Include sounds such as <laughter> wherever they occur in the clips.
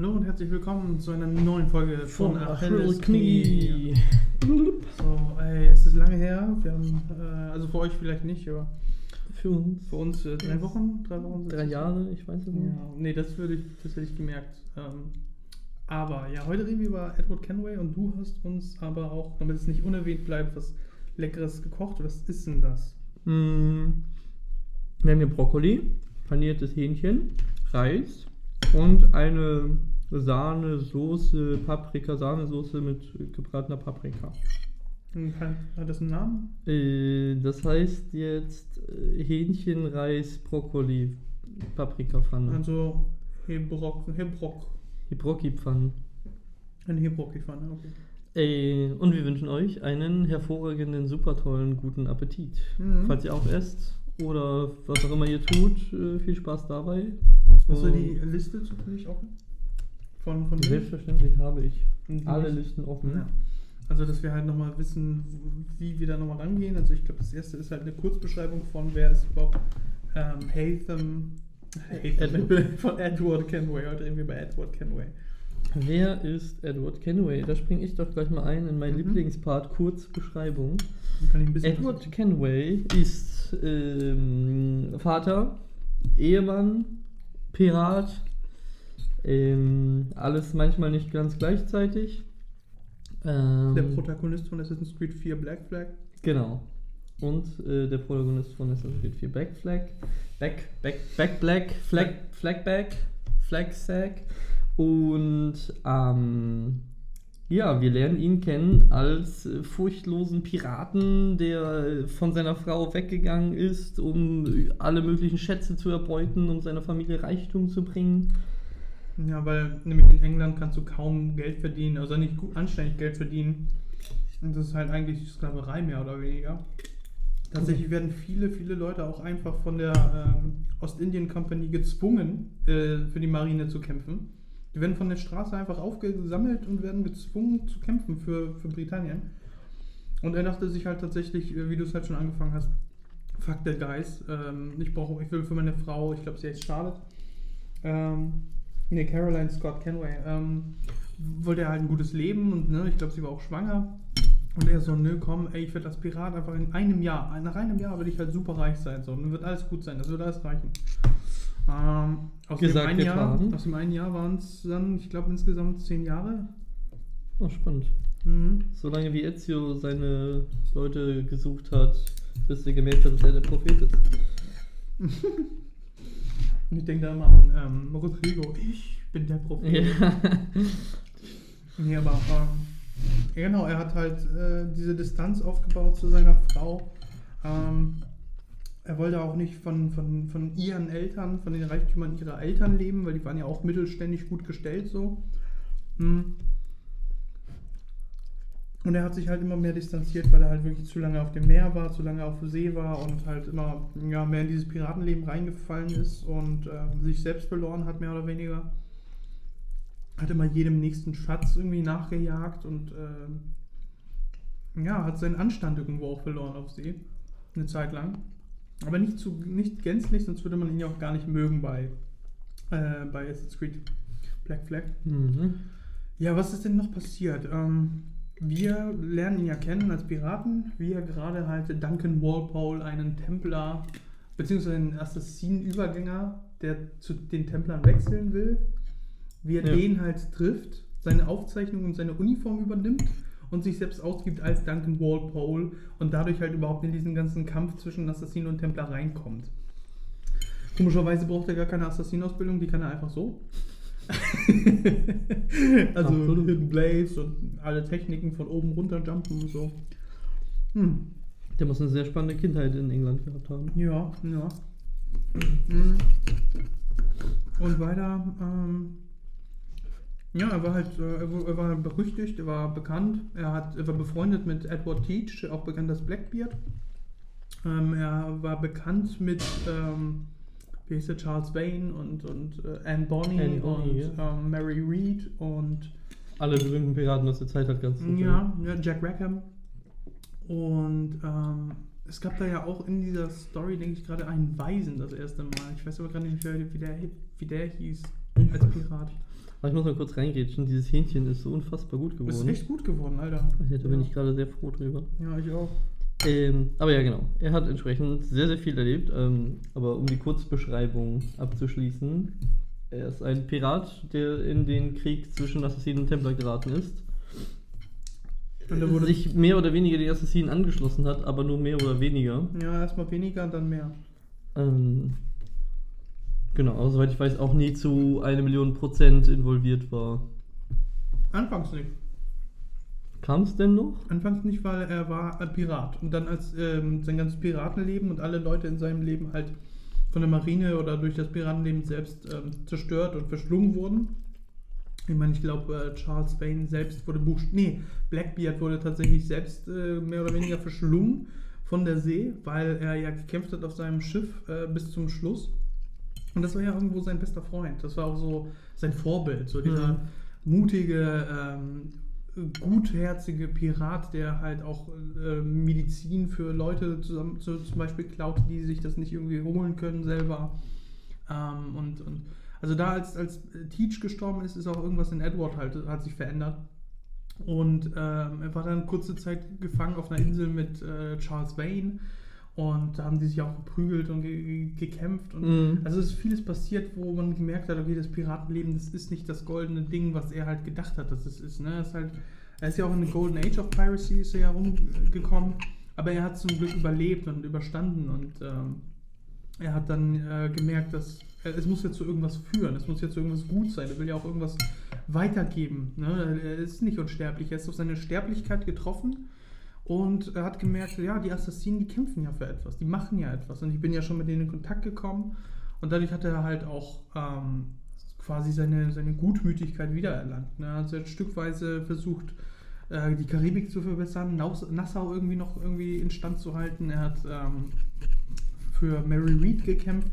Hallo und herzlich willkommen zu einer neuen Folge von Von Achilles Achilles Knie. So, ey, es ist lange her. Wir haben, äh, also für euch vielleicht nicht, aber Für uns. für uns äh, drei Wochen, drei Wochen, Drei? Jahre, ich weiß es nicht. Ja, nee, das würde ich, das hätte ich gemerkt. Ähm, aber ja, heute reden wir über Edward Kenway und du hast uns aber auch, damit es nicht unerwähnt bleibt, was Leckeres gekocht. Was ist denn das? Mm, Wir haben hier Brokkoli, paniertes Hähnchen, Reis und eine Sahnesoße, Paprika-Sahnesoße mit gebratener Paprika. Hat, das einen Namen? Äh, Das heißt jetzt äh, Hähnchen, Reis, Brokkoli, Paprikapfanne. Also Hebrock, Hebrock. Die Brocki-Pfanne. Eine Hebrock-Pfanne, okay. Äh, Und wir wünschen euch einen hervorragenden, super tollen, guten Appetit. Mhm. Falls ihr auch esst oder was auch immer ihr tut, äh, viel Spaß dabei. Hast du die Liste zufällig offen? Von, von? Selbstverständlich habe ich alle? Listen offen. Ja. Also, dass wir halt nochmal wissen, wie wir da nochmal rangehen. Also, ich glaube, das erste ist halt eine Kurzbeschreibung von, wer ist überhaupt ähm, Hatham. Hatham <laughs> von Edward Kenway. Heute reden wir bei Edward Kenway. Wer ist Edward Kenway? Da springe ich doch gleich mal ein in meinen Mhm. Lieblingspart, Kurzbeschreibung. Edward Kenway ist ähm, Vater, Ehemann, Pirat, ähm, alles manchmal nicht ganz gleichzeitig. Ähm, der Protagonist von Assassin's Creed 4 Black Flag. Genau. Und äh, der Protagonist von Assassin's Creed 4 Back Flag. Back, Back, Back Black, Flag, Flagback, Flag Sack. Und ähm, ja, wir lernen ihn kennen als äh, furchtlosen Piraten, der von seiner Frau weggegangen ist, um alle möglichen Schätze zu erbeuten, um seiner Familie Reichtum zu bringen. Ja, weil nämlich in England kannst du kaum Geld verdienen, also nicht gut anständig Geld verdienen. Und das ist halt eigentlich Sklaverei mehr oder weniger. Tatsächlich werden viele, viele Leute auch einfach von der ähm, Ostindien Company gezwungen, äh, für die Marine zu kämpfen. Die werden von der Straße einfach aufgesammelt und werden gezwungen zu kämpfen für, für Britannien. Und er dachte sich halt tatsächlich, äh, wie du es halt schon angefangen hast, fuck the guys, ähm, ich brauche, ich will für meine Frau, ich glaube, sie heißt Charlotte, ähm, ne, Caroline Scott Kenway, ähm, wollte er halt ein gutes Leben und ne, ich glaube, sie war auch schwanger. Und er so, nö, komm, ey, ich werde als Pirat einfach in einem Jahr, nach einem Jahr werde ich halt super reich sein, so, und dann wird alles gut sein, das wird alles reichen. Ähm, aus, Gesagt, dem einen Jahr, aus dem einen Jahr waren es dann, ich glaube, insgesamt zehn Jahre. Oh, spannend. Mhm. Solange wie Ezio seine Leute gesucht hat, bis er gemerkt hat, dass er der Prophet ist. <laughs> Und ich denke da immer an ähm, Rodrigo, ich bin der Prophet. Ja. <laughs> Nee, aber ähm, genau, er hat halt äh, diese Distanz aufgebaut zu seiner Frau. Ähm, er wollte auch nicht von, von, von ihren Eltern, von den Reichtümern ihrer Eltern leben, weil die waren ja auch mittelständig gut gestellt so. Hm. Und er hat sich halt immer mehr distanziert, weil er halt wirklich zu lange auf dem Meer war, zu lange auf See war und halt immer ja, mehr in dieses Piratenleben reingefallen ist und ähm, sich selbst verloren hat, mehr oder weniger hat immer jedem nächsten Schatz irgendwie nachgejagt und ähm, ja, hat seinen Anstand irgendwo auch verloren auf See. Eine Zeit lang. Aber nicht, zu, nicht gänzlich, sonst würde man ihn ja auch gar nicht mögen bei, äh, bei Assassin's Creed Black Flag. Mhm. Ja, was ist denn noch passiert? Ähm, wir lernen ihn ja kennen als Piraten, wie er gerade halt Duncan Walpole, einen Templer, beziehungsweise einen Assassinen-Übergänger, der zu den Templern wechseln will, wie er Ja. den halt trifft, seine Aufzeichnung und seine Uniform übernimmt und sich selbst ausgibt als Duncan Walpole und dadurch halt überhaupt in diesen ganzen Kampf zwischen Assassinen und Templer reinkommt. Komischerweise braucht er gar keine Assassinausbildung, die kann er einfach so. <laughs> also Absolut. Hidden Blades und alle Techniken von oben runter jumpen und so. Hm. Der muss eine sehr spannende Kindheit in England gehabt haben. Ja, ja. Mhm. Und weiter, ähm, ja, er war halt, äh, er war- er war berüchtigt, er war bekannt, er, hat, er war befreundet mit Edward Teach, auch bekannt als Blackbeard. Ähm, er war bekannt mit, ähm, wie hieß der, Charles Vane und, und äh, Anne Bonny Anne Bonny, und ja. ähm, Mary Read und Alle berühmten Piraten aus der Zeit hat ganz ja, ja, Jack Rackham. Und ähm, es gab da ja auch in dieser Story, denke ich, gerade einen Weisen das erste Mal. Ich weiß aber gerade nicht, wie der, wie der, hieß als Pirat. Aber ich muss mal kurz reingrätschen, dieses Hähnchen ist so unfassbar gut geworden. Ist echt gut geworden, Alter. Da bin ich gerade sehr froh drüber. Ja, ich auch. Ähm, aber ja, genau. Er hat entsprechend sehr, sehr viel erlebt. Ähm, aber um die Kurzbeschreibung abzuschließen, er ist ein Pirat, der in den Krieg zwischen Assassinen und Templer geraten ist. Und er wurde- sich mehr oder weniger den Assassinen angeschlossen hat, aber nur mehr oder weniger. Ja, erstmal weniger und dann mehr. Ähm, genau, aber soweit ich weiß, auch nie zu eine Million Prozent involviert war. Anfangs nicht. Kam es denn noch? Anfangs nicht, weil er war ein Pirat. Und dann als ähm, sein ganzes Piratenleben und alle Leute in seinem Leben halt von der Marine oder durch das Piratenleben selbst ähm, zerstört und verschlungen wurden. Ich meine, ich glaube, äh, Charles Vane selbst wurde buch... Nee, Blackbeard wurde tatsächlich selbst äh, mehr oder weniger verschlungen von der See, weil er ja gekämpft hat auf seinem Schiff äh, bis zum Schluss. Und das war ja irgendwo sein bester Freund. Das war auch so sein Vorbild. So dieser Mhm. mutige, ähm, gutherzige Pirat, der halt auch äh, Medizin für Leute zusammen, zu, zum Beispiel klaut, die sich das nicht irgendwie holen können selber. Ähm, und, und also da als, als Teach gestorben ist, ist auch irgendwas in Edward halt, hat sich verändert. Und ähm, er war dann kurze Zeit gefangen auf einer Insel mit äh, Charles Vane. Und da haben die sich auch geprügelt und ge ge gekämpft. Und Mhm. also es ist vieles passiert, wo man gemerkt hat, okay, das Piratenleben, das ist nicht das goldene Ding, was er halt gedacht hat, dass es ist. Ne? Es ist halt, er ist ja auch in den Golden Age of Piracy ist er ja rumgekommen, aber er hat zum Glück überlebt und überstanden und ähm, er hat dann äh, gemerkt, dass äh, es muss jetzt zu irgendwas führen, es muss jetzt zu irgendwas gut sein, er will ja auch irgendwas weitergeben. Ne? Er ist nicht unsterblich, er ist auf seine Sterblichkeit getroffen und er hat gemerkt, ja, die Assassinen, die kämpfen ja für etwas, die machen ja etwas. Und ich bin ja schon mit denen in Kontakt gekommen. Und dadurch hat er halt auch ähm, quasi seine, seine Gutmütigkeit wiedererlangt. Ne? Also er hat stückweise versucht, äh, die Karibik zu verbessern, Nassau irgendwie noch irgendwie instand zu halten. Er hat ähm, für Mary Read gekämpft,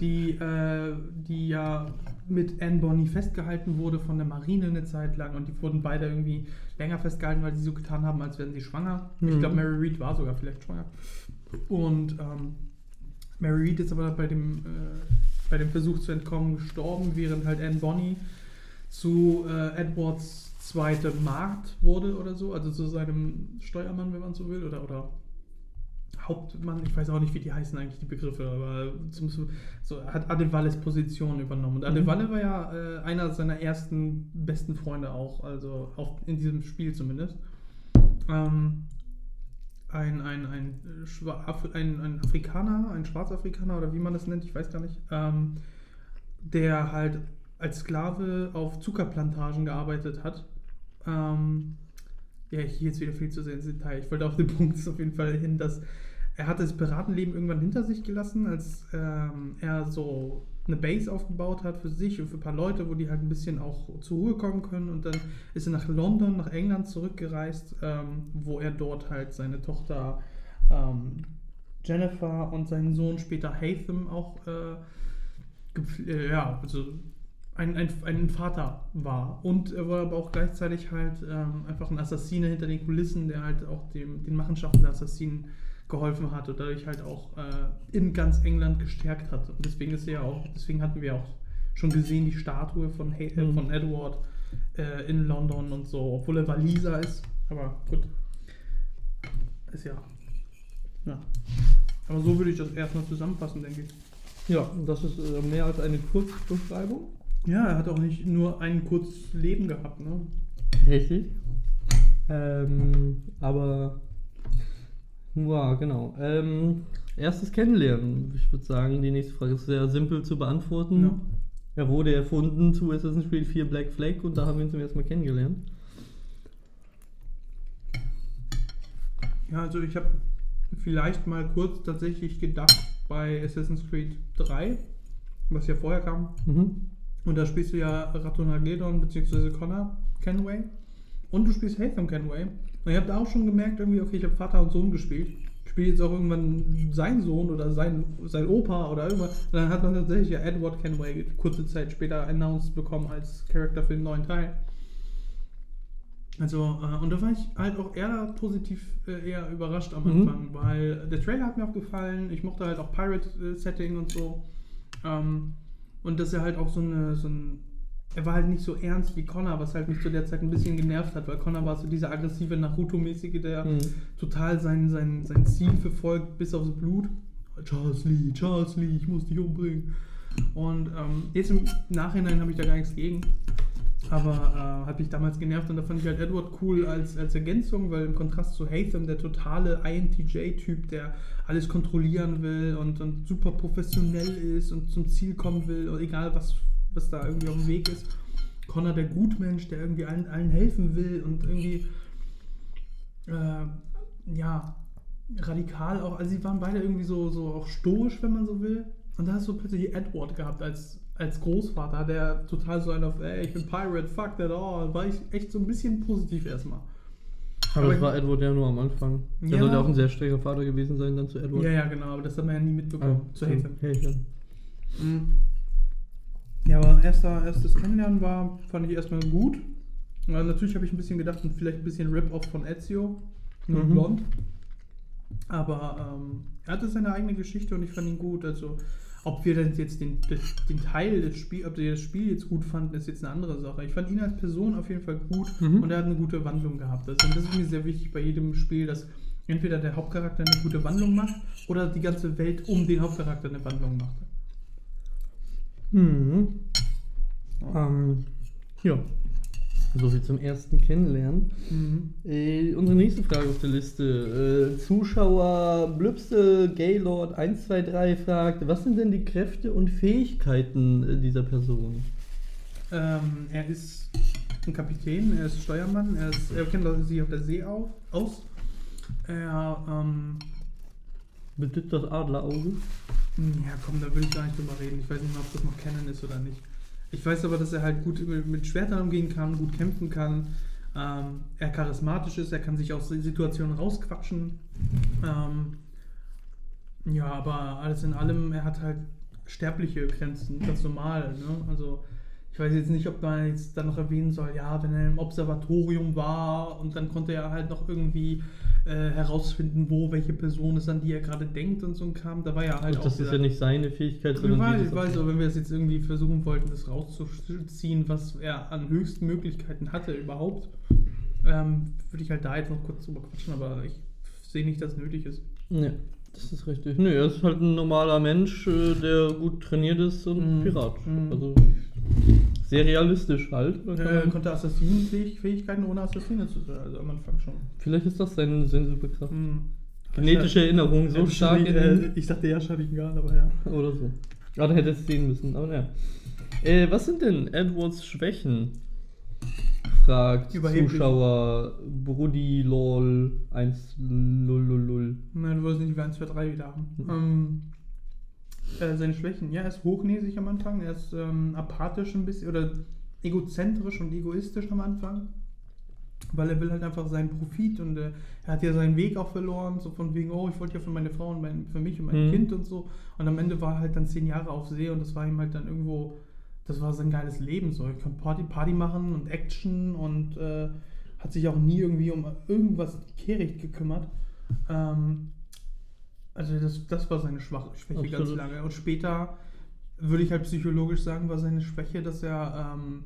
die, äh, die ja mit Anne Bonny festgehalten wurde von der Marine eine Zeit lang und die wurden beide irgendwie länger festgehalten, weil die so getan haben, als wären sie schwanger. Ich Mhm. glaube, Mary Read war sogar vielleicht schwanger. Und ähm, Mary Read ist aber bei dem, äh, bei dem Versuch zu entkommen gestorben, während halt Anne Bonny zu äh, Edwards zweite Magd wurde oder so, also zu seinem Steuermann, wenn man so will, oder, oder Hauptmann, ich weiß auch nicht, wie die heißen eigentlich, die Begriffe, aber zum, so, hat Adevalles Position übernommen. Und Mhm. Adevalle war ja äh, einer seiner ersten besten Freunde auch, also auch in diesem Spiel zumindest. Ähm, ein, ein, ein, ein, ein Afrikaner, ein Schwarzafrikaner oder wie man das nennt, ich weiß gar nicht, ähm, der halt als Sklave auf Zuckerplantagen gearbeitet hat. Ähm, ja, hier jetzt wieder viel zu sehr ins Detail. Ich wollte auf den <laughs> Punkt auf jeden Fall hin, dass er hat das Piratenleben irgendwann hinter sich gelassen, als ähm, er so eine Base aufgebaut hat für sich und für ein paar Leute, wo die halt ein bisschen auch zur Ruhe kommen können. Und dann ist er nach London, nach England zurückgereist, ähm, wo er dort halt seine Tochter ähm, Jennifer und seinen Sohn später Hatham auch äh, äh, ja, also ein, ein, ein Vater war. Und er war aber auch gleichzeitig halt ähm, einfach ein Assassine hinter den Kulissen, der halt auch dem, den Machenschaften der Assassinen geholfen hat und dadurch halt auch äh, in ganz England gestärkt hat. Und deswegen ist er ja auch, deswegen hatten wir auch schon gesehen, die Statue von, Ha- äh, Mhm. von Edward äh, in London und so, obwohl er Waliser ist. Aber gut. Ist ja. Ja. Aber so würde ich das erstmal zusammenfassen, denke ich. Ja, und das ist äh, mehr als eine Kurzbeschreibung. Ja, er hat auch nicht nur ein kurzes Leben gehabt, ne? Richtig. Ähm, aber, ja, genau. Ähm, erstes Kennenlernen. Ich würde sagen, die nächste Frage ist sehr simpel zu beantworten. Ja. Er wurde erfunden zu Assassin's Creed 4 Black Flag und da haben wir ihn zum ersten Mal kennengelernt. Ja, also ich habe vielleicht mal kurz tatsächlich gedacht bei Assassin's Creed 3, was ja vorher kam. Mhm. Und da spielst du ja Raton Hagedon bzw. Connor Kenway. Und du spielst Hatham Kenway. Und ich habe da auch schon gemerkt, irgendwie, okay, ich habe Vater und Sohn gespielt. Ich spiele jetzt auch irgendwann seinen Sohn oder sein, sein Opa oder irgendwas. Und dann hat man tatsächlich ja Edward Kenway kurze Zeit später announced bekommen als Charakter für den neuen Teil. Also, äh, und da war ich halt auch eher positiv äh, eher überrascht am Mhm. Anfang, weil der Trailer hat mir auch gefallen. Ich mochte halt auch Pirate-Setting und so. Ähm, und dass er halt auch so, eine, so ein er war halt nicht so ernst wie Connor, was halt mich zu der Zeit ein bisschen genervt hat, weil Connor war so dieser aggressive Naruto-mäßige, der Mhm. total sein, sein, sein Ziel verfolgt bis aufs Blut. Charles Lee, Charles Lee, ich muss dich umbringen. Und ähm, jetzt im Nachhinein habe ich da gar nichts gegen. Aber äh, hat mich damals genervt und da fand ich halt Edward cool als, als Ergänzung, weil im Kontrast zu Hatham, der totale INTJ-Typ, der alles kontrollieren will und, und super professionell ist und zum Ziel kommen will, und egal was, was da irgendwie auf dem Weg ist. Connor, der Gutmensch, der irgendwie allen, allen helfen will und irgendwie, äh, ja, radikal auch. Also, sie waren beide irgendwie so, so auch stoisch, wenn man so will. Und da hast du plötzlich Edward gehabt als, als Großvater, der total so ein auf, ey, ich bin Pirate, fuck that all. War ich echt so ein bisschen positiv erstmal. Aber das Aber- war Edward ja nur am Anfang. Der Ja. sollte auch ein sehr strenger Vater gewesen sein, dann zu Edward. Ja, ja, genau, aber das hat man ja nie mitbekommen. Ah, zu. Hatham. Mhm. Ja, aber erster, erstes Kennenlernen war, fand ich erstmal gut. Ja, natürlich habe ich ein bisschen gedacht und vielleicht ein bisschen Rip-Off von Ezio, nur Mhm. blond. Aber ähm, er hatte seine eigene Geschichte und ich fand ihn gut. Also, ob wir denn jetzt den, das, den Teil des Spiels, ob wir das Spiel jetzt gut fanden, ist jetzt eine andere Sache. Ich fand ihn als Person auf jeden Fall gut Mhm. und er hat eine gute Wandlung gehabt. Also, das ist mir sehr wichtig bei jedem Spiel, dass entweder der Hauptcharakter eine gute Wandlung macht oder die ganze Welt um den Hauptcharakter eine Wandlung macht. Mhm. Ähm, ja. Soviel zum ersten Kennenlernen. Mhm. Äh, unsere nächste Frage auf der Liste. Äh, Zuschauer Blübse Gaylord 123 fragt, was sind denn die Kräfte und Fähigkeiten äh, dieser Person? Ähm, er ist ein Kapitän, er ist Steuermann, er, ist, er kennt sich auf der See auf, aus. Er, ähm, Bedeutet das Adlerauge? ja komm, da will ich gar nicht drüber reden. Ich weiß nicht mal, ob das noch Canon ist oder nicht. Ich weiß aber, dass er halt gut mit, Schwertern umgehen kann, gut kämpfen kann. Ähm, er charismatisch ist, er kann sich aus Situationen rausquatschen. Ähm, ja, aber alles in allem, er hat halt sterbliche Grenzen, ganz normal. Ne? Also ich weiß jetzt nicht, ob man jetzt dann noch erwähnen soll, ja, wenn er im Observatorium war und dann konnte er halt noch irgendwie äh, herausfinden, wo welche Person ist, an die er gerade denkt und so ein Kram. Da war ja halt Und das ist ja nicht seine Fähigkeit, ich sondern weiß, dieses- ich weiß, aber wenn wir es jetzt irgendwie versuchen wollten, das rauszuziehen, was er an höchsten Möglichkeiten hatte überhaupt, ähm, würde ich halt da jetzt noch kurz drüber quatschen, aber ich sehe nicht, dass es nötig ist. Ja, das ist richtig. Nö, er ist halt ein normaler Mensch, äh, der gut trainiert ist und Mhm. Pirat. Mhm. Also sehr realistisch halt. Kann Äh, konnte Assassinenfähigkeiten ohne Assassine zu sein, also am Anfang schon. Vielleicht ist das seine, Superkraft. Mhm. Genetische Erinnerung so Äh, stark äh. Ich dachte ja Sharingan, aber ja. Oder so. Ja, da hätte es sehen müssen, aber naja. Äh, was sind denn Edwards Schwächen? Fragt Überheblich. Zuschauer Brudi lol 1 lululul. Nein, du wolltest nicht wie 1, 2, 3 wieder haben. Mhm. Ähm, äh, seine Schwächen, ja, er ist hochnäsig am Anfang, er ist ähm, apathisch ein bisschen oder egozentrisch und egoistisch am Anfang. Weil er will halt einfach seinen Profit und äh, er hat ja seinen Weg auch verloren, so von wegen, oh, ich wollte ja für meine Frau und mein, für mich und mein Mhm. Kind und so. Und am Ende war er halt dann zehn Jahre auf See und das war ihm halt dann irgendwo, das war sein geiles Leben so. Ich kann Party, Party machen und Action und äh, hat sich auch nie irgendwie um irgendwas kehricht gekümmert. Ähm, also das, das war seine Schwach Schwäche ganz Absolut. lange. Und später würde ich halt psychologisch sagen, war seine Schwäche, dass er ähm,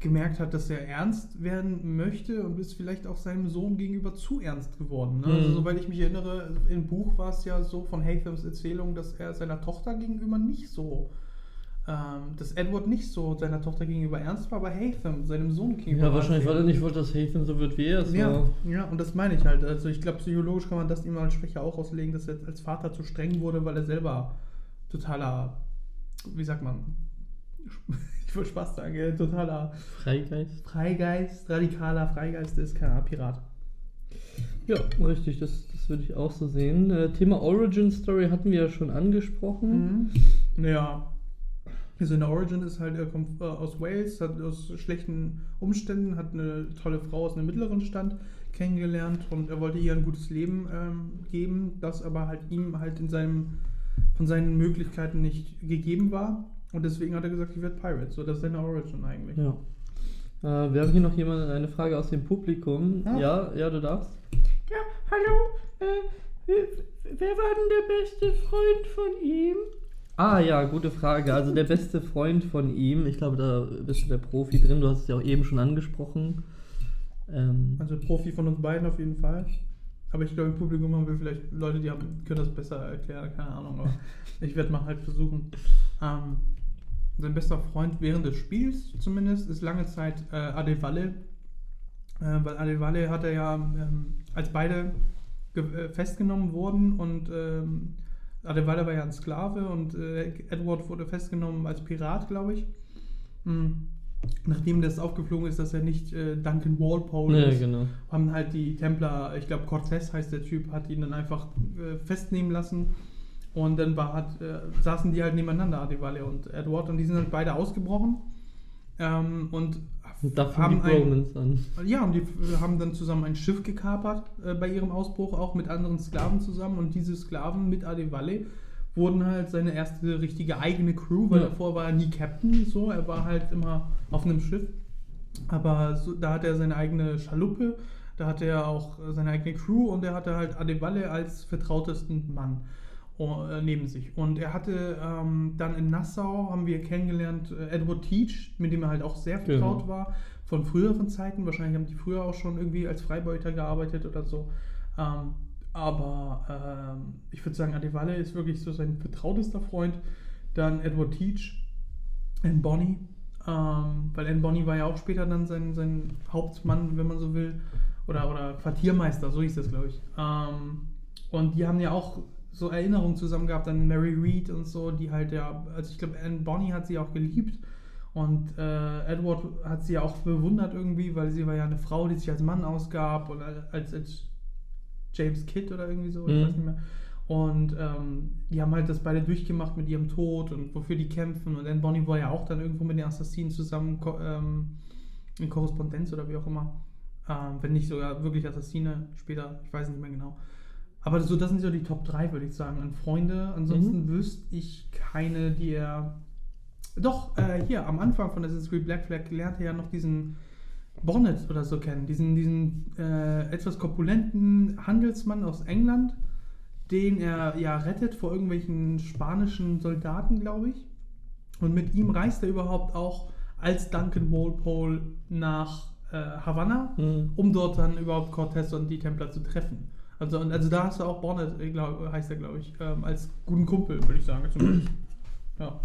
gemerkt hat, dass er ernst werden möchte und ist vielleicht auch seinem Sohn gegenüber zu ernst geworden. Ne? Also, Mhm. soweit ich mich erinnere, im Buch war es ja so von Hathams Erzählung, dass er seiner Tochter gegenüber nicht so, ähm, dass Edward nicht so seiner Tochter gegenüber ernst war, aber Hatham, seinem Sohn gegenüber. Ja, wahrscheinlich, war weil er nicht wollte, dass Hatham so wird wie er es ja, war. ja, und das meine ich halt. Also ich glaube, psychologisch kann man das ihm als Schwäche auch auslegen, dass er als Vater zu streng wurde, weil er selber totaler, wie sagt man, <laughs> ich wollte Spaß sagen, äh, totaler Freigeist. Freigeist, radikaler Freigeist ist, kein Pirat. Ja, richtig, das, das würde ich auch so sehen. Äh, Thema Origin Story hatten wir ja schon angesprochen. Mhm. Ja. Also in der Origin ist halt, er kommt äh, aus Wales, hat aus schlechten Umständen, hat eine tolle Frau aus einem mittleren Stand kennengelernt und er wollte ihr ein gutes Leben ähm, geben, das aber halt ihm halt in seinem, von seinen Möglichkeiten nicht gegeben war. Und deswegen hat er gesagt, ich werde Pirate. So, das ist seine Origin eigentlich. Ja. Äh, wir haben hier noch jemand, eine Frage aus dem Publikum. Ah. Ja, ja, du darfst. Ja, hallo. Äh, wer war denn der beste Freund von ihm? Ah ja, gute Frage. Also der beste Freund von ihm, ich glaube, da bist du der Profi drin, du hast es ja auch eben schon angesprochen. Ähm, Also Profi von uns beiden auf jeden Fall. Aber ich glaube, im Publikum haben wir vielleicht Leute, die haben, können das besser erklären, keine Ahnung. Aber ich werde mal halt versuchen. Ähm, sein bester Freund während des Spiels zumindest ist lange Zeit äh, Adevalle. Äh, weil Adevalle hat er ja, ähm, als beide äh, festgenommen wurden und Adevalle war ja ein Sklave und äh, Edward wurde festgenommen als Pirat, glaube ich. Hm. Nachdem das aufgeflogen ist, dass er nicht äh, Duncan Walpole ja, ist, genau. haben halt die Templer, ich glaube Cortez heißt der Typ, hat ihn dann einfach äh, festnehmen lassen. Und dann war, hat, äh, saßen die halt nebeneinander, Adewale und Edward, und die sind halt beide ausgebrochen. Ähm, und Und da haben die Bromance an. ja, und die f- haben dann zusammen ein Schiff gekapert äh, bei ihrem Ausbruch, auch mit anderen Sklaven zusammen. Und diese Sklaven mit Adevalle wurden halt seine erste richtige eigene Crew, weil Ja. davor war er nie Captain, so, er war halt immer auf einem Schiff. Aber so, da hat er seine eigene Schaluppe, da hatte er auch äh, seine eigene Crew und er hatte halt Adevalle als vertrautesten Mann äh, neben sich. Und er hatte ähm, dann in Nassau, haben wir kennengelernt, äh, Edward Teach, mit dem er halt auch sehr Genau. vertraut war, von früheren Zeiten. Wahrscheinlich haben die früher auch schon irgendwie als Freibeuter gearbeitet oder so. Ähm, aber ähm, ich würde sagen, Adevalle ist wirklich so sein vertrautester Freund. Dann Edward Teach, Anne Bonny, ähm, weil Anne Bonny war ja auch später dann sein, sein Hauptmann, wenn man so will, oder, oder Quartiermeister, so hieß das, glaube ich. Ähm, und die haben ja auch so Erinnerungen zusammen gehabt an Mary Read und so, die halt ja, also ich glaube, Anne Bonny hat sie auch geliebt und äh, Edward hat sie ja auch bewundert irgendwie, weil sie war ja eine Frau, die sich als Mann ausgab und als, als James Kidd oder irgendwie so, ich Mhm. weiß nicht mehr. Und ähm, die haben halt das beide durchgemacht mit ihrem Tod und wofür die kämpfen. Und Anne Bonny war ja auch dann irgendwo mit den Assassinen zusammen ähm, in Korrespondenz oder wie auch immer. Ähm, wenn nicht sogar wirklich Assassine später, ich weiß nicht mehr genau. Aber so, das sind so die Top 3, würde ich sagen, an Freunde. Ansonsten wüsste ich keine, die er. Doch, äh, hier am Anfang von Assassin's Creed Black Flag lernt er ja noch diesen Bonnet oder so kennen. Diesen, diesen äh, etwas korpulenten Handelsmann aus England, den er ja rettet vor irgendwelchen spanischen Soldaten, glaube ich. Und mit ihm reist er überhaupt auch als Duncan Walpole nach äh, Havanna, Mhm. um dort dann überhaupt Cortez und die Templer zu treffen. Also, und, also da hast du auch Bonnet, äh, glaub, heißt er, glaube ich, ähm, als guten Kumpel, würde ich sagen. Zumindest. Ja.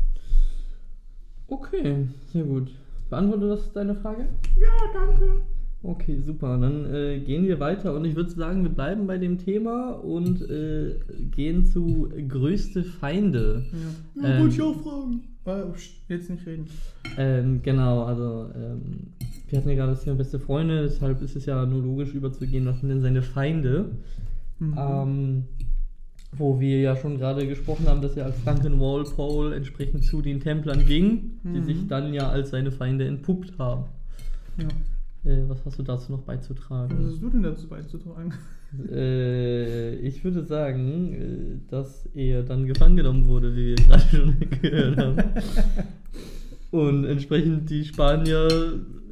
Okay, sehr gut. Beantwortet das deine Frage? ja, danke. Okay, super. Dann äh, gehen wir weiter und ich würde sagen, wir bleiben bei dem Thema und äh, gehen zu größte Feinde. Ja, ja Ähm. wollte ich auch fragen. Äh, pst, jetzt nicht reden. Ähm, genau, also ähm, wir hatten ja gerade das Thema beste Freunde, deshalb ist es ja nur logisch überzugehen, was sind denn seine Feinde? Mhm. Ähm, wo wir ja schon gerade gesprochen haben, dass er als Duncan Walpole entsprechend zu den Templern ging, die Mhm. sich dann ja als seine Feinde entpuppt haben. ja. Äh, was hast du dazu noch Was beizutragen? hast du denn dazu beizutragen? <laughs> äh, ich würde sagen, äh, dass er dann gefangen genommen wurde, wie wir gerade schon <laughs> gehört haben. <laughs> Und entsprechend die Spanier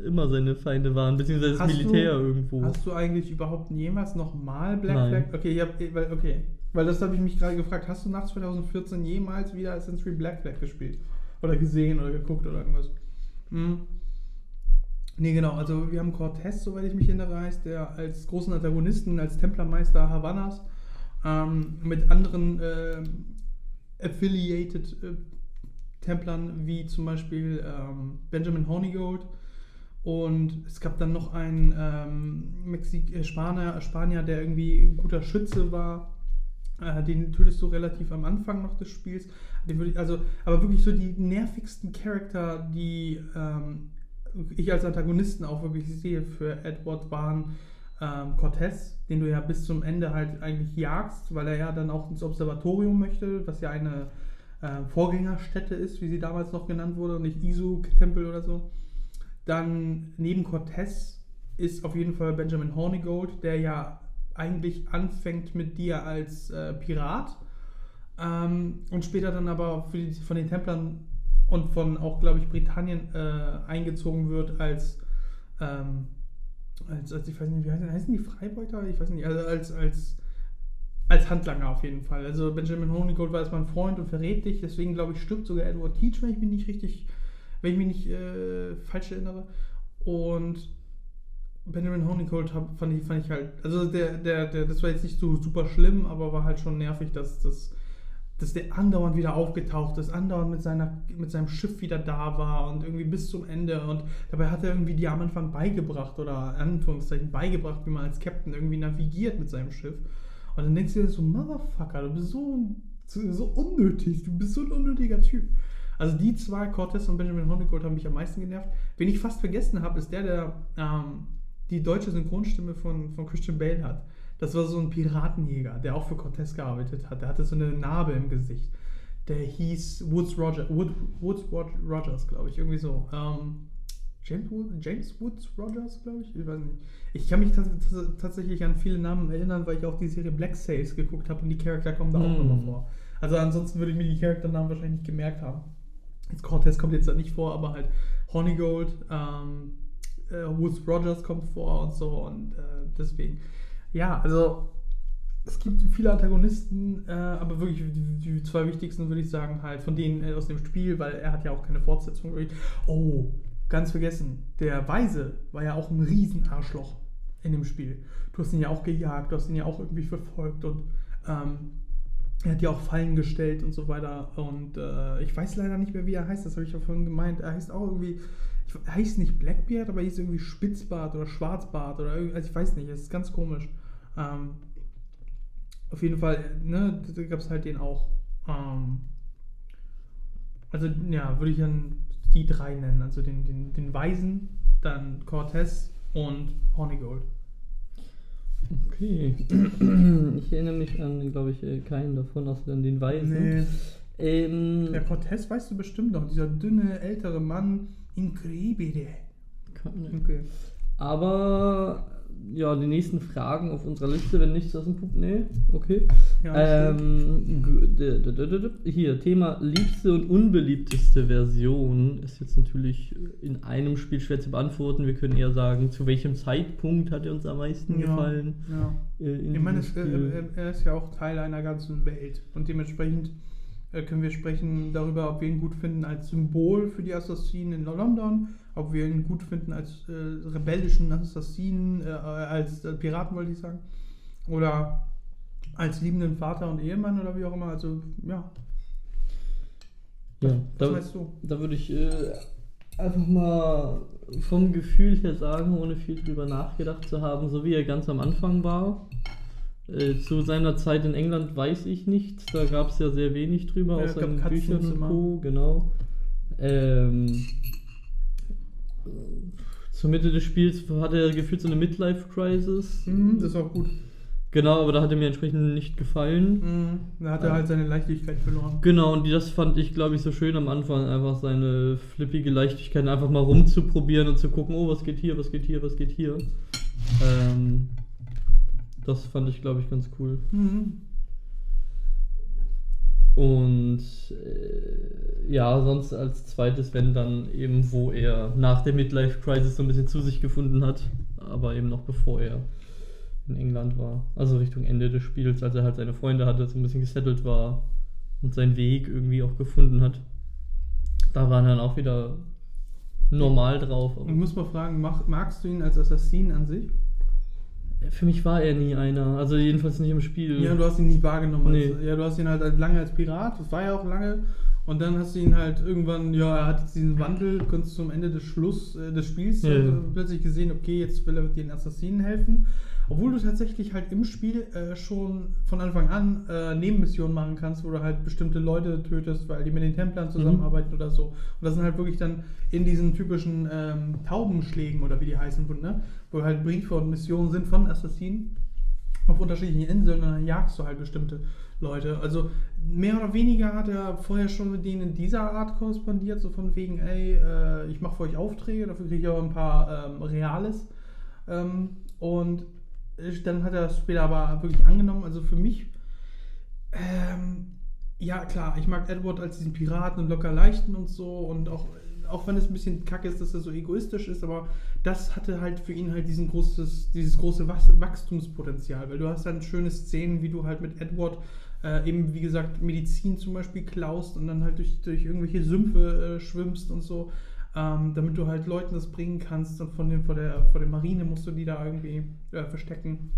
immer seine Feinde waren, beziehungsweise das Hast Militär du- irgendwo. Hast du eigentlich überhaupt jemals nochmal Black Nein. Flag? Okay, hab, weil, okay. Weil das habe ich mich gerade gefragt. Hast du nach 2014 jemals wieder Assassin's Creed Black Flag gespielt? Oder gesehen oder geguckt oder irgendwas? Hm. Nee, genau. Also wir haben Cortez, soweit ich mich erinnere, heißt der als großen Antagonisten, als Templermeister Havannas ähm, mit anderen ähm, affiliated äh, Templern, wie zum Beispiel ähm, Benjamin Honeygold. Und es gab dann noch einen ähm, äh, Spanier, Spanier, der irgendwie ein guter Schütze war. Äh, den tötest du relativ am Anfang noch des Spiels. Den würde ich, also, aber wirklich so die nervigsten Charakter, die ähm, ich als Antagonisten auch wirklich sehe für Edward waren ähm, Cortez, den du ja bis zum Ende halt eigentlich jagst, weil er ja dann auch ins Observatorium möchte, was ja eine äh, Vorgängerstätte ist, wie sie damals noch genannt wurde, nicht Isu-Tempel oder so. Dann neben Cortez ist auf jeden Fall Benjamin Hornigold, der ja eigentlich anfängt mit dir als äh, Pirat ähm, und später dann aber die, von den Templern und von auch, glaube ich, Britannien äh, eingezogen wird als, ähm, als, als, ich weiß nicht, wie heißen, heißen die Freibeuter? Ich weiß nicht, also als, als als Handlanger auf jeden Fall. Also Benjamin Honeygold war erstmal ein Freund und verrät dich, deswegen glaube ich, stirbt sogar Edward Teach, wenn ich mich nicht richtig, wenn ich mich nicht äh, falsch erinnere. Und Benjamin Honeygold hab, fand, ich, fand ich halt, also der, der, der, das war jetzt nicht so super schlimm, aber war halt schon nervig, dass, dass, dass der andauernd wieder aufgetaucht ist, andauernd mit, seiner, mit seinem Schiff wieder da war und irgendwie bis zum Ende. Und dabei hat er irgendwie die am Anfang beigebracht oder Anführungszeichen beigebracht, wie man als Captain irgendwie navigiert mit seinem Schiff. Und dann denkst du dir so, Motherfucker, du bist so, so unnötig, du bist so ein unnötiger Typ. Also die zwei, Cortez und Benjamin Honeygold, haben mich am meisten genervt. Wen ich fast vergessen habe, ist der, der ähm, die deutsche Synchronstimme von, von Christian Bale hat. Das war so ein Piratenjäger, der auch für Cortez gearbeitet hat. Der hatte so eine Narbe im Gesicht. Der hieß Woods, Roger, Wood, Woods Rogers, glaube ich, irgendwie so. Ähm, James, James Woods Rogers, glaube ich. Ich weiß nicht. Ich kann mich tatsächlich an viele Namen erinnern, weil ich auch die Serie Black Sails geguckt habe und die Charakter kommen da mm. auch hm. nochmal vor. Also ansonsten würde ich mir die Charakternamen wahrscheinlich nicht gemerkt haben. Cortez kommt jetzt da nicht vor, aber halt Honeygold, ähm, äh, Woods Rogers kommt vor und so und äh, deswegen. Ja, also es gibt viele Antagonisten, äh, aber wirklich die, die, zwei wichtigsten würde ich sagen halt von denen äh, aus dem Spiel, weil er hat ja auch keine Fortsetzung. Oh, ganz vergessen, der Weise war ja auch ein Riesenarschloch in dem Spiel. Du hast ihn ja auch gejagt, du hast ihn ja auch irgendwie verfolgt und ähm, er hat ja auch Fallen gestellt und so weiter. Und äh, ich weiß leider nicht mehr, wie er heißt, das habe ich ja vorhin gemeint. Er heißt auch irgendwie er heißt nicht Blackbeard, aber er hieß irgendwie Spitzbart oder Schwarzbart oder irgendwie, also ich weiß nicht, es ist ganz komisch. Ähm, auf jeden Fall, ne, da gab es halt den auch. Ähm, also, ja, würde ich dann die drei nennen. Also den, den, den Weisen, dann Cortez und Honeygold. Okay. <clears throat> Ich erinnere mich an, glaube ich, äh, keinen davon, außer an den Weisen. Nee. Ähm, Der Cortez weißt du bestimmt noch, dieser dünne, ältere Mann, Incredibile. Okay. Aber ja, die nächsten Fragen auf unserer Liste, wenn nichts aus dem Pub. Nee, okay. Ja, ähm, hier, Thema liebste und unbeliebteste Version ist jetzt natürlich in einem Spiel schwer zu beantworten. Wir können eher sagen, zu welchem Zeitpunkt hat er uns am meisten ja, gefallen. Ja. Äh, ich meine, es, äh, er ist ja auch Teil einer ganzen Welt und dementsprechend äh, können wir sprechen darüber, ob wir ihn gut finden als Symbol für die Assassinen in London, ob wir ihn gut finden als äh, rebellischen Assassinen, äh, als äh, Piraten wollte ich sagen, oder als liebenden Vater und Ehemann oder wie auch immer. Also ja. Ja, was da? Da würde ich äh, einfach mal vom Gefühl her sagen, ohne viel drüber nachgedacht zu haben, so wie er ganz am Anfang war. Äh, zu seiner Zeit in England weiß ich nichts. Da gab es ja sehr wenig drüber, ja, außer in Büchern und Co. Genau. Ähm, zur Mitte des Spiels hatte er gefühlt so eine Midlife-Crisis. Mhm, das ist auch gut. Genau, aber da hat er mir entsprechend nicht gefallen. Mhm, da hat er halt seine Leichtigkeit verloren. Genau, und das fand ich, glaube ich, so schön am Anfang, einfach seine flippige Leichtigkeit, einfach mal rumzuprobieren und zu gucken, oh, was geht hier, was geht hier, was geht hier. Ähm, das fand ich, glaube ich, ganz cool. Mhm. Und äh, ja, sonst als zweites, wenn dann eben, wo er nach der Midlife Crisis so ein bisschen zu sich gefunden hat, aber eben noch bevor er in England war. Also Richtung Ende des Spiels, als er halt seine Freunde hatte, so ein bisschen gesettelt war und seinen Weg irgendwie auch gefunden hat. Da war er dann auch wieder normal drauf. Und muss mal fragen, magst du ihn als Assassin an sich? Für mich war er nie einer, also jedenfalls nicht im Spiel. Ja, du hast ihn nie wahrgenommen. Nee. Als, ja, du hast ihn halt lange als Pirat, das war ja auch lange. Und dann hast du ihn halt irgendwann, ja, er hat jetzt diesen Wandel, konntest du zum Ende des Schluss äh, des Spiels ja. halt, plötzlich gesehen, okay, jetzt will er den Assassinen helfen. Obwohl du tatsächlich halt im Spiel äh, schon von Anfang an äh, Nebenmissionen machen kannst, wo du halt bestimmte Leute tötest, weil die mit den Templern mhm. zusammenarbeiten mhm. oder so. Und das sind halt wirklich dann in diesen typischen ähm, Taubenschlägen oder wie die heißen, ne? wo halt Briefe und Missionen sind von Assassinen auf unterschiedlichen Inseln und dann jagst du halt bestimmte Leute. Also mehr oder weniger hat er vorher schon mit denen in dieser Art korrespondiert, so von wegen, ey, äh, ich mache für euch Aufträge, dafür kriege ich aber ein paar ähm, Reales. Ähm, und dann hat er das später aber wirklich angenommen. Also für mich, ähm, ja klar, ich mag Edward als diesen Piraten und locker leichten und so. Und auch, auch wenn es ein bisschen kacke ist, dass er so egoistisch ist, aber das hatte halt für ihn halt diesen großes, dieses große Wach- Wachstumspotenzial, weil du hast dann schöne Szenen, wie du halt mit Edward äh, eben, wie gesagt, Medizin zum Beispiel klaust und dann halt durch, durch irgendwelche Sümpfe äh, schwimmst und so, ähm, damit du halt Leuten das bringen kannst und von den, vor, der, vor der Marine musst du die da irgendwie äh, verstecken.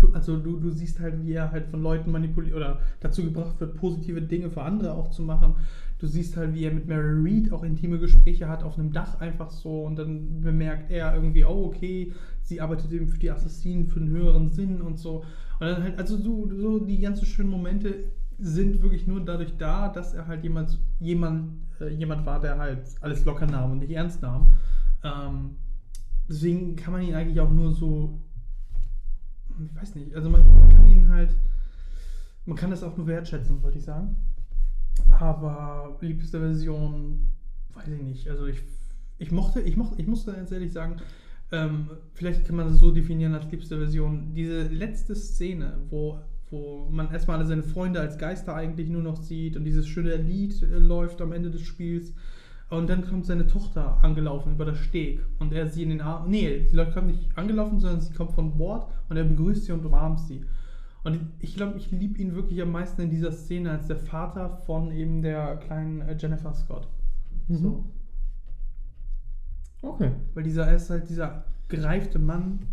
Du, also du, du siehst halt, wie er halt von Leuten manipuliert oder dazu gebracht wird, positive Dinge für andere auch zu machen. Du siehst halt, wie er mit Mary Reed auch intime Gespräche hat auf einem Dach einfach so und dann bemerkt er irgendwie, oh okay, sie arbeitet eben für die Assassinen für einen höheren Sinn und so. Und dann halt, also so, so die ganzen schönen Momente sind wirklich nur dadurch da, dass er halt jemand, jemand, äh, jemand war, der halt alles locker nahm und nicht ernst nahm. Ähm, deswegen kann man ihn eigentlich auch nur so, ich weiß nicht, also man, man kann ihn halt, man kann das auch nur wertschätzen, wollte ich sagen. Aber liebste Version, weiß ich nicht. Also ich, ich mochte, ich mochte, ich muss da ganz ehrlich sagen, ähm, vielleicht kann man das so definieren als liebste Version. Diese letzte Szene, wo, wo man erstmal alle seine Freunde als Geister eigentlich nur noch sieht und dieses schöne Lied äh, läuft am Ende des Spiels. Und dann kommt seine Tochter angelaufen über das Steg und er sie in den Arm. Nee, sie kommt nicht angelaufen, sondern sie kommt von Bord und er begrüßt sie und umarmt sie. Und ich glaube, ich liebe ihn wirklich am meisten in dieser Szene als der Vater von eben der kleinen äh, Jennifer Scott. Mhm. So. Okay. Weil dieser er ist halt dieser gereifte Mann,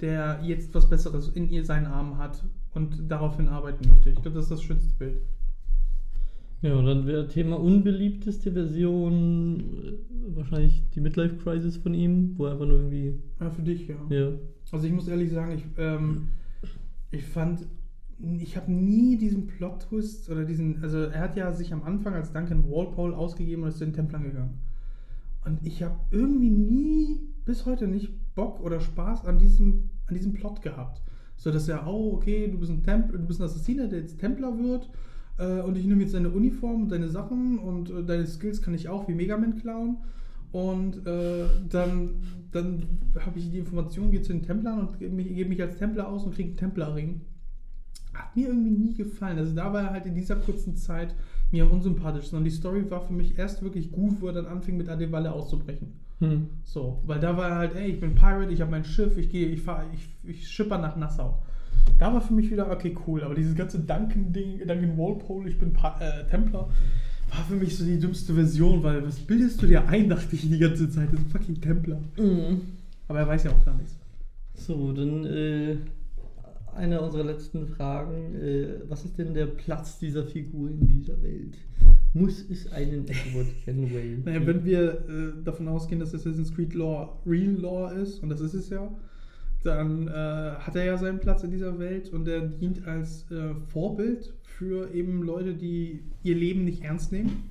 der jetzt was Besseres in ihr seinen Armen hat und daraufhin arbeiten möchte. Ich glaube, das ist das schönste Bild. Ja, und dann wäre Thema unbeliebteste Version äh, wahrscheinlich die Midlife Crisis von ihm, wo er einfach nur irgendwie. Ja, für dich, ja. Ja. Also ich muss ehrlich sagen, ich, ähm, ich fand, ich habe nie diesen Plot-Twist oder diesen, also er hat ja sich am Anfang als Duncan Walpole ausgegeben und ist zu den Templern gegangen. Und ich habe irgendwie nie, bis heute nicht Bock oder Spaß an diesem, an diesem Plot gehabt. So dass er, oh, okay, du bist ein Tempel, du bist ein Assassiner, der jetzt Templer wird äh, und ich nehme jetzt deine Uniform und deine Sachen und äh, deine Skills kann ich auch wie Megaman klauen. Und äh, dann, dann habe ich die Information, gehe zu den Templern und gebe mich, gebe mich als Templer aus und kriege einen Templerring. Hat mir irgendwie nie gefallen. Also da war er halt in dieser kurzen Zeit mir am unsympathischsten. Und die Story war für mich erst wirklich gut, wo er dann anfing mit Adevalle auszubrechen. Hm. So, weil da war er halt, ey, ich bin Pirate, ich habe mein Schiff, ich gehe, ich fahre, ich, ich schipper nach Nassau. Da war für mich wieder, okay, cool, aber dieses ganze Duncan-Ding, Duncan Walpole, ich bin pa äh, Templer, war für mich so die dümmste Version, weil was bildest du dir ein, <laughs> dachte ich die ganze Zeit, das ist ein fucking Templer. Mhm. Aber er weiß ja auch gar nichts. So, dann äh, eine unserer letzten Fragen. Äh, was ist denn der Platz dieser Figur in dieser Welt? Muss es einen Edward Kenway <laughs> Naja, wenn wir äh, davon ausgehen, dass Assassin's Creed Lore Real Lore ist, und das ist es ja, dann äh, hat er ja seinen Platz in dieser Welt und er dient als äh, Vorbild für eben Leute, die ihr Leben nicht ernst nehmen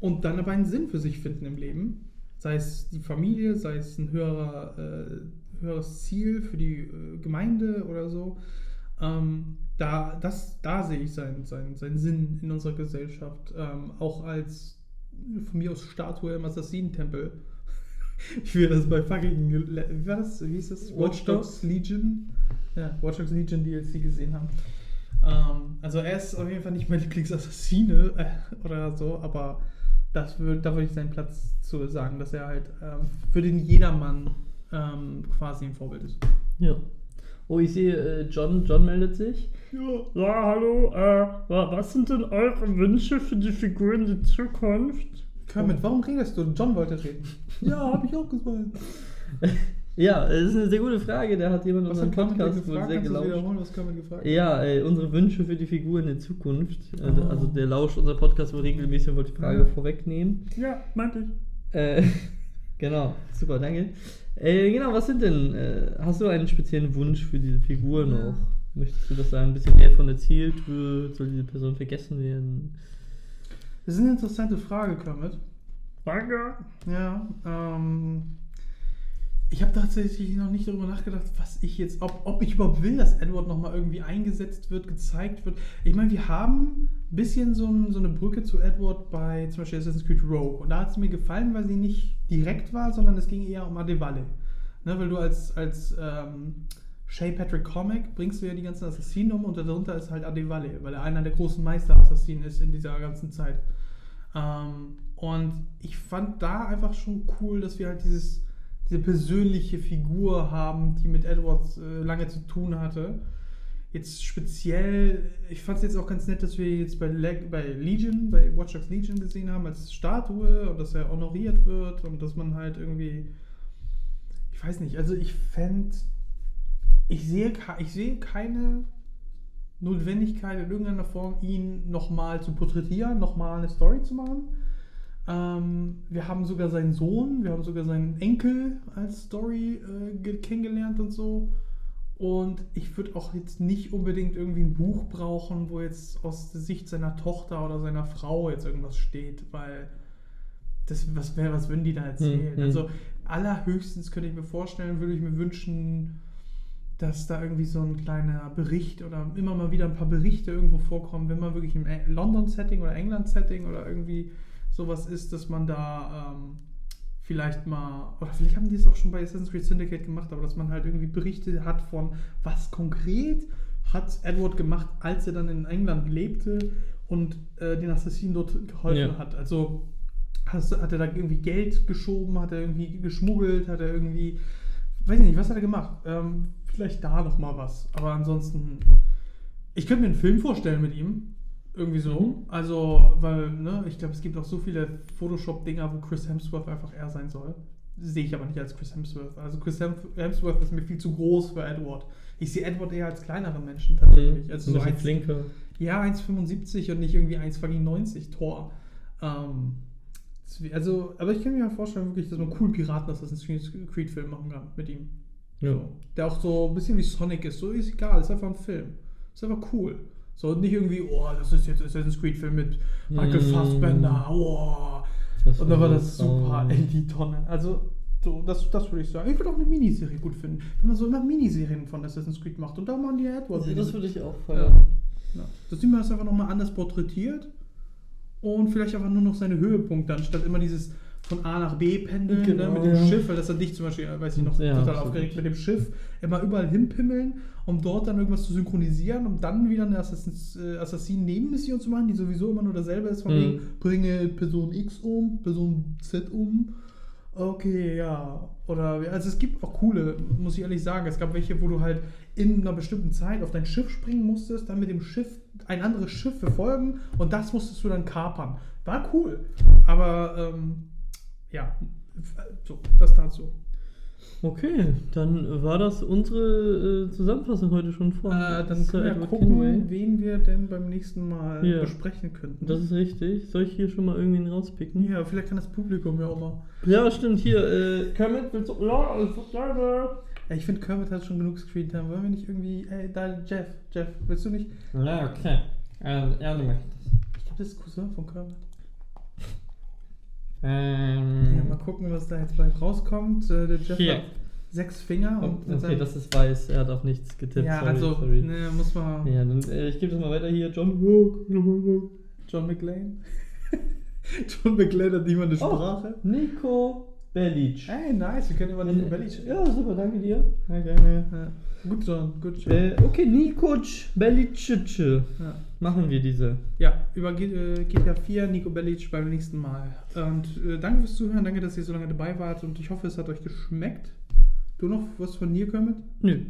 und dann aber einen Sinn für sich finden im Leben. Sei es die Familie, sei es ein höherer, äh, höheres Ziel für die äh, Gemeinde oder so. Ähm, da, das, da sehe ich seinen, seinen, seinen Sinn in unserer Gesellschaft. Ähm, auch als von mir aus Statue im Assassinentempel. <laughs> Ich will das bei fucking. Das? Wie hieß das? Watch Dogs Legion? Ja, Watch Dogs Legion DLC gesehen haben. Ähm, also, er ist auf jeden Fall nicht mein <laughs> Lieblingsassassine äh, oder so, aber das würd, da würde ich seinen Platz zu sagen, dass er halt ähm, für den Jedermann ähm, quasi ein Vorbild ist. Ja. Oh, ich sehe, äh, John, John meldet sich. Ja. Ja, hallo, äh, was sind denn eure Wünsche für die Figur in die Zukunft? Kermit, warum redest du? John wollte reden. <laughs> Ja, habe ich auch gesagt. <laughs> Ja, das ist eine sehr gute Frage. Da hat jemand Was unseren Podcast wohl sehr gelauscht. was Kermit gefragt? Ja, äh, unsere Wünsche für die Figur in der Zukunft. Äh, Oh. Also der lauscht unser Podcast wohl regelmäßig und wollte die Frage Ja. vorwegnehmen. Ja, meinte ich. Äh, <laughs> genau, super, danke. Äh, genau, was sind denn, äh, hast du einen speziellen Wunsch für diese Figur noch? Möchtest du, dass da ein bisschen mehr von erzählt wird? Soll diese Person vergessen werden? Das ist eine interessante Frage, Kermit. Danke. Ja, ähm. Ich habe tatsächlich noch nicht darüber nachgedacht, was ich jetzt, ob, ob ich überhaupt will, dass Edward nochmal irgendwie eingesetzt wird, gezeigt wird. Ich meine, wir haben ein bisschen so, ein, so eine Brücke zu Edward bei zum Beispiel Assassin's Creed Rogue. Und da hat es mir gefallen, weil sie nicht direkt war, sondern es ging eher um Adevalle. Ne, weil du als, als ähm, Shay Patrick Comic bringst du ja die ganzen Assassinen um und darunter ist halt Adevalle, weil er einer der großen Meister-Assassinen ist in dieser ganzen Zeit. Ähm, und ich fand da einfach schon cool, dass wir halt dieses, diese persönliche Figur haben, die mit Edwards äh, lange zu tun hatte. Jetzt speziell, ich fand es jetzt auch ganz nett, dass wir jetzt bei, Leg bei Legion, bei Watch Dogs Legion gesehen haben als Statue und dass er honoriert wird und dass man halt irgendwie, ich weiß nicht, also ich fände, ich sehe, ich sehe keine Notwendigkeit in irgendeiner Form, ihn nochmal zu porträtieren, nochmal eine Story zu machen. Ähm, wir haben sogar seinen Sohn, wir haben sogar seinen Enkel als Story äh, kennengelernt und so. Und ich würde auch jetzt nicht unbedingt irgendwie ein Buch brauchen, wo jetzt aus der Sicht seiner Tochter oder seiner Frau jetzt irgendwas steht, weil das, was, was würden die da erzählen? Hm, hm. Also allerhöchstens könnte ich mir vorstellen, würde ich mir wünschen, dass da irgendwie so ein kleiner Bericht oder immer mal wieder ein paar Berichte irgendwo vorkommen, wenn man wirklich im London-Setting oder England-Setting oder irgendwie sowas ist, dass man da ähm, vielleicht mal, oder vielleicht haben die es auch schon bei Assassin's Creed Syndicate gemacht, aber dass man halt irgendwie Berichte hat von, was konkret hat Edward gemacht, als er dann in England lebte und äh, den Assassinen dort geholfen ja. hat. Also hat, er da irgendwie Geld geschoben, hat er irgendwie geschmuggelt, hat er irgendwie, weiß ich nicht, was hat er gemacht? Ähm, vielleicht da noch mal was. Aber ansonsten, ich könnte mir einen Film vorstellen mit ihm. Irgendwie so. Mhm. Also, weil, ne, ich glaube, es gibt auch so viele Photoshop-Dinger, wo Chris Hemsworth einfach er sein soll. Sehe ich aber nicht als Chris Hemsworth. Also Chris Hemsworth ist mir viel zu groß für Edward. Ich sehe Edward eher als kleineren Menschen tatsächlich. Mhm. Also ein so flinker. Ja, 1,75 und nicht irgendwie 1,90 Tor. Ähm, also, aber ich kann mir ja vorstellen, wirklich, dass man coolen Piraten Assassin's Creed-Film machen kann mit ihm. Ja. So. Der auch so ein bisschen wie Sonic ist. So ist egal, ist einfach ein Film. Ist einfach cool. So nicht irgendwie, oh, das ist jetzt Assassin's Creed-Film mit Michael mm. Fassbender, oh. Und dann war das super in die Tonne. Also, so, das, das würde ich sagen. Ich würde auch eine Miniserie gut finden. Wenn man so immer Miniserien von Assassin's Creed macht und da machen die Edward. Ja, das würde ich auch feiern. Ja. Ja. Dass man das einfach nochmal anders porträtiert und vielleicht einfach nur noch seine Höhepunkte, anstatt immer dieses von A nach B pendeln ne, genau, ne, mit dem ja. Schiff, weil das hat dich zum Beispiel, weiß ich noch, ja, total aufgeregt, mit dem Schiff immer überall hinpimmeln, um dort dann irgendwas zu synchronisieren, um dann wieder eine äh, Assassinen-Nebenmission zu machen, die sowieso immer nur dasselbe ist, von mhm. wegen, bringe Person X um, Person Z um. Okay, ja. Oder, also es gibt auch coole, muss ich ehrlich sagen. Es gab welche, wo du halt in einer bestimmten Zeit auf dein Schiff springen musstest, dann mit dem Schiff ein anderes Schiff verfolgen und das musstest du dann kapern. War cool. Aber ähm, ja, so, das dazu. Okay, dann war das unsere äh, Zusammenfassung heute schon vor. Äh, dann können wir gucken, Kinway. wen wir denn beim nächsten Mal ja. besprechen könnten. Das ist richtig. Soll ich hier schon mal irgendwen rauspicken? Ja, vielleicht kann das Publikum ja auch mal. Ja, stimmt. Hier, äh, Kermit, willst du... Ja, ja, ich finde, Kermit hat schon genug Screentime. Wollen wir nicht irgendwie... Ey, da, Jeff, Jeff, willst du nicht? Ja, okay. Ähm, ja, du möchtest. Ich glaube, das ist Cousin von Kermit. Ähm, ja, mal gucken, was da jetzt bald rauskommt. Äh, der Jeff hier. hat sechs Finger. Und okay, das ist weiß, er hat auf nichts getippt. Ja, sorry, also, sorry. Ne, muss man. Ja, dann, äh, ich gebe das mal weiter hier. John John McLean. <laughs> John McLean hat mal eine oh, Sprache. Nico Bellic. Hey, nice, wir können immer Nico Bellic. Ja, super, danke dir. Gerne. Ja. Gut, John, gut, John. Äh, okay, Nico Bellic. Ja. Machen wir diese. Ja, über GTA 4, äh, Nico Bellic beim nächsten Mal. Und äh, danke fürs Zuhören, danke, dass ihr so lange dabei wart und ich hoffe, es hat euch geschmeckt. Du noch was von dir, Kermit? Nö.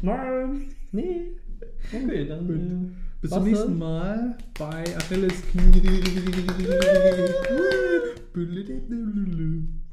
Nein. Nee. Okay, dann. Äh, Bis zum nächsten Mal bei Achilles Knie. <laughs> <laughs>